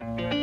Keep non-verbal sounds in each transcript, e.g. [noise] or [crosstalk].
Mm-hmm.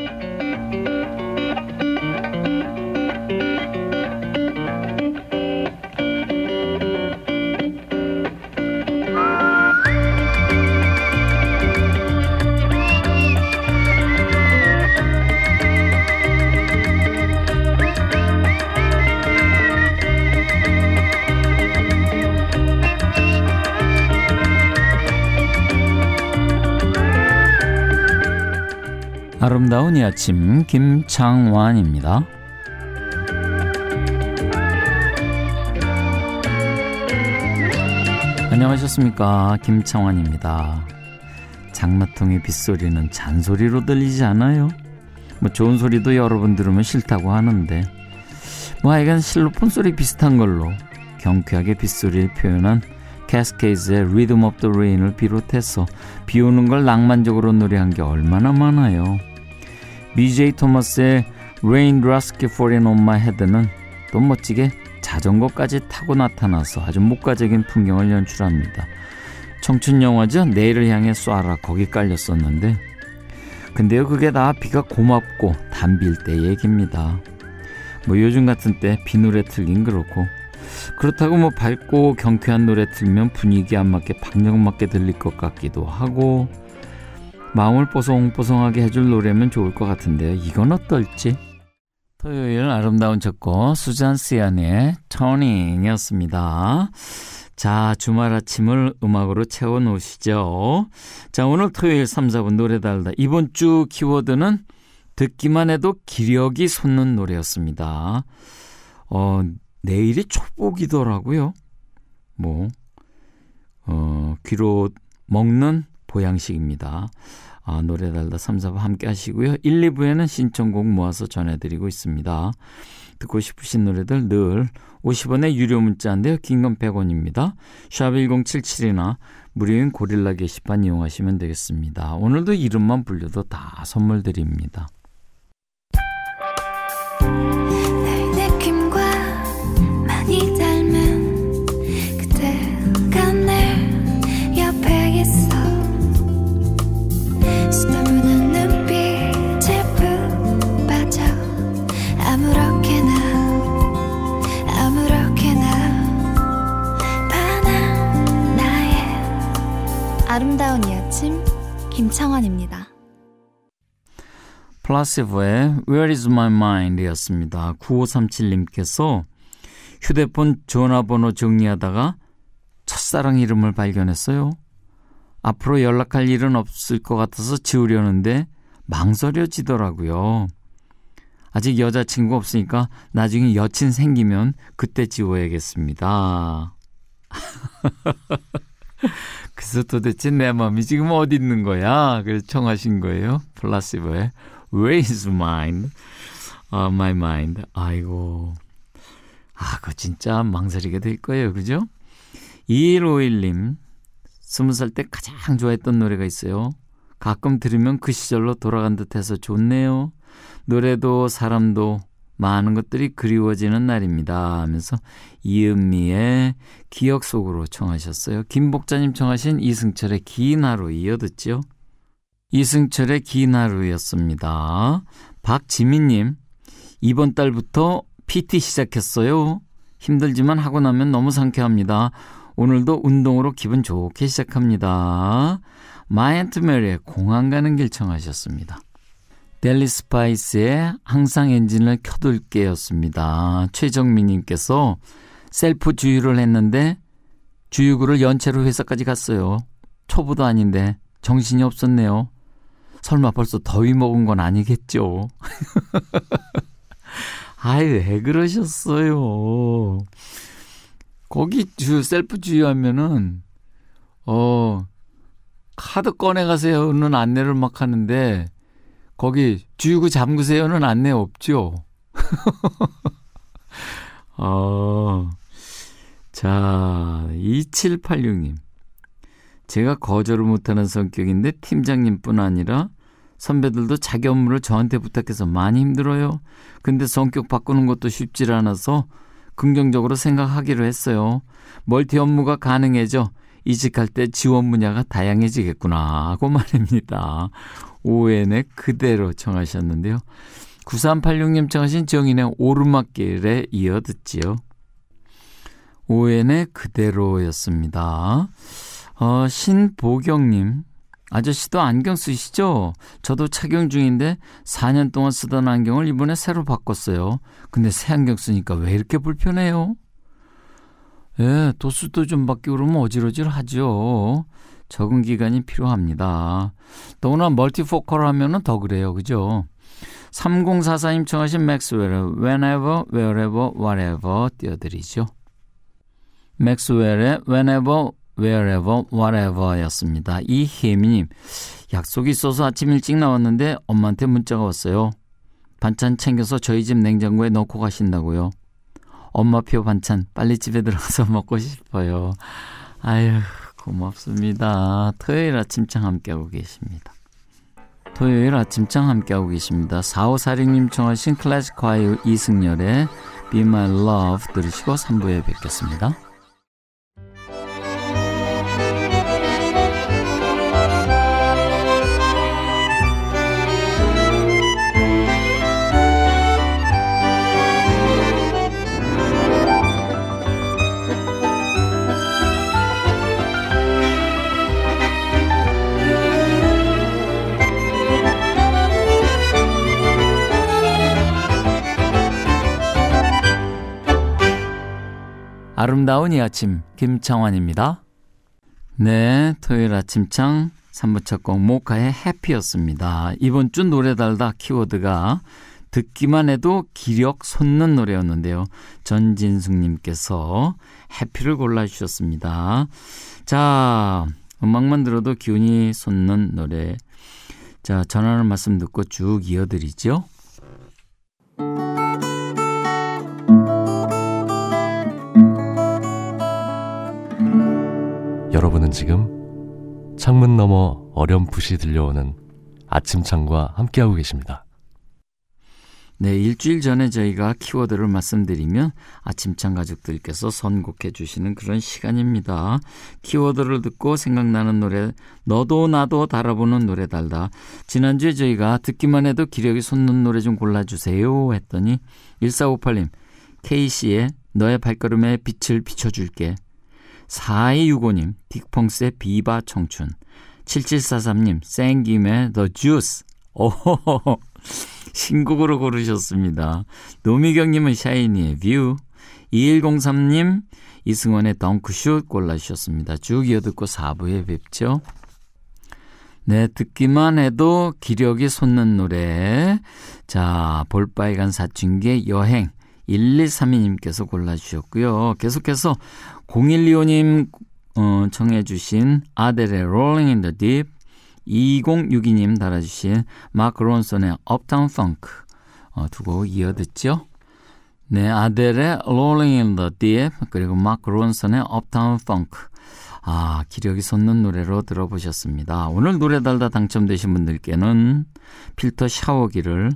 아름다운 이 아침 김창완입니다. 안녕하셨습니까 김창완입니다. 장마통의 빗소리는 잔소리로 들리지 않아요? 뭐 좋은 소리도 여러분 들으면 싫다고 하는데 뭐 하여간 실로폰 소리 비슷한 걸로 경쾌하게 빗소리를 표현한 캐스케이즈의 of the Rain을 비롯해서 비 오는 걸 낭만적으로 노래한 게 얼마나 많아요. BJ 토마스의 Raindrops Keep Falling on My Head는 또 멋지게 자전거까지 타고 나타나서 아주 목가적인 풍경을 연출합니다. 청춘 영화죠. 내일을 향해 쏴라 거기 깔렸었는데 근데요 그게 다 비가 고맙고 담빌 때 얘기입니다. 뭐 요즘 같은 때 비 노래 틀긴 그렇고 그렇다고 뭐 밝고 경쾌한 노래 틀면 분위기 안 맞게 박력 맞게 들릴 것 같기도 하고 마음을 뽀송뽀송하게 해줄 노래면 좋을 것 같은데요. 이건 어떨지? 토요일 아름다운 첫곡 수잔 시안의 터닝이었습니다. 자, 주말 아침을 음악으로 채워 놓으시죠. 자, 오늘 토요일 3, 4분 노래 달다. 이번 주 키워드는 듣기만 해도 기력이 솟는 노래였습니다. 어, 내일이 촉복이더라고요. 뭐, 어, 귀로 먹는 보양식입니다. 아, 노래 달다 3, 4부 함께 하시고요. 1, 2부에는 신청곡 모아서 전해드리고 있습니다. 듣고 싶으신 노래들 늘 50원의 유료 문자인데요. 긴 건 100원입니다. 샵 1077이나 무료인 고릴라 게시판 이용하시면 되겠습니다. 오늘도 이름만 불려도 다 선물 드립니다. 김창원입니다. 플라시브의 Where is my mind 였습니다. 9537님께서 휴대폰 전화번호 정리하다가 첫사랑 이름을 발견했어요. 앞으로 연락할 일은 없을 것 같아서 지우려는데 망설여지더라고요. 아직 여자친구 없으니까 나중에 여친 생기면 그때 지워야겠습니다. [laughs] [laughs] 그래서 도대체 내 마음이 지금 어디 있는 거야? 그래서 청하신 거예요. 플라시보의 Where is mine? 아, uh, my mind. 아이고. 아, 그거 진짜 망설이게 될 거예요. 그죠? 2151님. 스무 살때 가장 좋아했던 노래가 있어요. 가끔 들으면 그 시절로 돌아간 듯해서 좋네요. 노래도 사람도 많은 것들이 그리워지는 날입니다. 하면서 이은미의 기억 속으로 청하셨어요. 김복자님 청하신 이승철의 긴 하루 이어 듣죠. 이승철의 긴 하루였습니다. 박지민님, 이번 달부터 PT 시작했어요. 힘들지만 하고 나면 너무 상쾌합니다. 오늘도 운동으로 기분 좋게 시작합니다. 마이 앤트 메리의 공항 가는 길 청하셨습니다. 델리 스파이스의 항상 엔진을 켜둘게 였습니다. 최정민님께서 셀프 주유를 했는데 주유구를 연 채로 회사까지 갔어요. 초보도 아닌데 정신이 없었네요. 설마 벌써 더위 먹은 건 아니겠죠? [laughs] 아이, 왜 그러셨어요? 거기 주, 셀프 주유하면은, 어, 카드 꺼내가세요는 안내를 막 하는데, 거기 주유구 잠그세요는 안내 없죠? [laughs] 어, 자, 2786님. 제가 거절을 못하는 성격인데 팀장님뿐 아니라 선배들도 자기 업무를 저한테 부탁해서 많이 힘들어요. 근데 성격 바꾸는 것도 쉽지 않아서 긍정적으로 생각하기로 했어요. 멀티 업무가 가능해져 이직할 때 지원 분야가 다양해지겠구나 하고 말입니다. 오웬의 그대로 청하셨는데요. 9386님 청하신 정인의 오르막길에 이어 듣지요. 오웬의 그대로였습니다. 어, 신보경님, 아저씨도 안경 쓰시죠? 저도 착용 중인데 4년 동안 쓰던 안경을 이번에 새로 바꿨어요. 근데 새 안경 쓰니까 왜 이렇게 불편해요? 예, 도수도 좀 바뀌고 그러면 어지러질 하죠. 적응 기간이 필요합니다. 더구나 멀티포컬 하면은 더 그래요. 그죠? 3044님 청하신 맥스웰의 Whenever, Wherever, Whatever 띄워드리죠. 맥스웰의 Whenever, Wherever, Whatever 였습니다. 이혜미님, 약속이 있어서 아침 일찍 나왔는데 엄마한테 문자가 왔어요. 반찬 챙겨서 저희 집 냉장고에 넣고 가신다고요. 엄마표 반찬 빨리 집에 들어가서 [laughs] 먹고 싶어요. 아유, 고맙습니다. 토요일 아침창 함께하고 계십니다. 토요일 아침창 함께하고 계십니다. 4546님 청하신 클래식 과일 이승열의 Be My Love 들으시고 3부에 뵙겠습니다. 아름다운 이 아침 김창환입니다. 네, 토요일 아침창 3부 첫 곡 모카의 해피였습니다. 이번 주 노래 달다 키워드가 듣기만 해도 기력 솟는 노래였는데요. 전진숙님께서 해피를 골라주셨습니다. 자, 음악만 들어도 기운이 솟는 노래. 자, 전하는 말씀 듣고 쭉 이어드리죠. 여러분은 지금 창문 너머 어렴풋이 들려오는 아침창과 함께하고 계십니다. 네, 일주일 전에 저희가 키워드를 말씀드리면 아침창 가족들께서 선곡해 주시는 그런 시간입니다. 키워드를 듣고 생각나는 노래, 너도 나도 달아보는 노래 달다. 지난주에 저희가 듣기만 해도 기력이 솟는 노래 좀 골라주세요 했더니 1458님, K씨의 너의 발걸음에 빛을 비춰줄게. 4265님, 딕펑스의 Viva 청춘. 7743님, 샘김의 The Juice. 오호호호. 신곡으로 고르셨습니다. 노미경님은 샤이니의 View. 2103님, 이승환의 덩크슛 골라주셨습니다. 쭉 이어듣고 4부에 뵙죠. 네, 듣기만 해도 기력이 솟는 노래. 자, 볼빨간 사춘기의 여행. 1232님께서 골라주셨고요. 계속해서 0125님 어, 청해주신 아델의 Rolling in the Deep 2062님 달아주신 마크 론슨의 Uptown Funk 어, 두곡 이어 듣죠. 네, 아델의 Rolling in the Deep 그리고 마크 론슨의 Uptown Funk 아, 기력이 솟는 노래로 들어보셨습니다. 오늘 노래 달다 당첨되신 분들께는 필터 샤워기를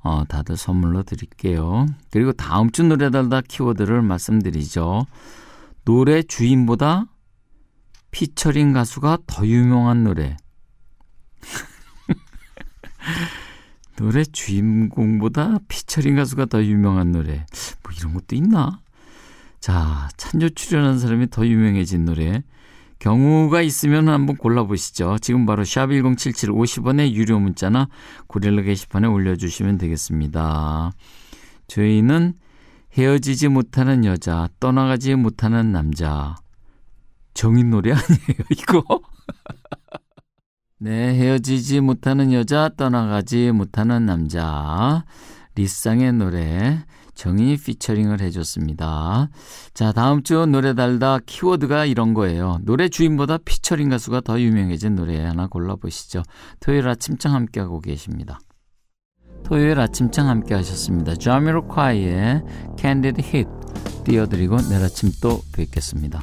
어, 다들 선물로 드릴게요. 그리고 다음 주 노래 달다 키워드를 말씀드리죠. 노래 주인보다 피처링 가수가 더 유명한 노래. [laughs] 노래 주인공보다 피처링 가수가 더 유명한 노래. 뭐 이런 것도 있나? 자, 찬조 출연한 사람이 더 유명해진 노래. 경우가 있으면 한번 골라보시죠. 지금 바로 샵 1077 50원의 유료 문자나 고릴라 게시판에 올려주시면 되겠습니다. 저희는 헤어지지 못하는 여자, 떠나가지 못하는 남자. 정인 노래 아니에요, [laughs] 이거? 네, 헤어지지 못하는 여자, 떠나가지 못하는 남자. 리쌍의 노래. 정인이 피처링을 해줬습니다. 자, 다음 주 노래 달다 키워드가 이런 거예요. 노래 주인보다 피처링 가수가 더 유명해진 노래 하나 골라보시죠. 토요일 아침장 함께하고 계십니다. 토요일 아침장 함께 하셨습니다. 자미로콰이의 Candid Hit 띄워드리고 내일 아침 또 뵙겠습니다.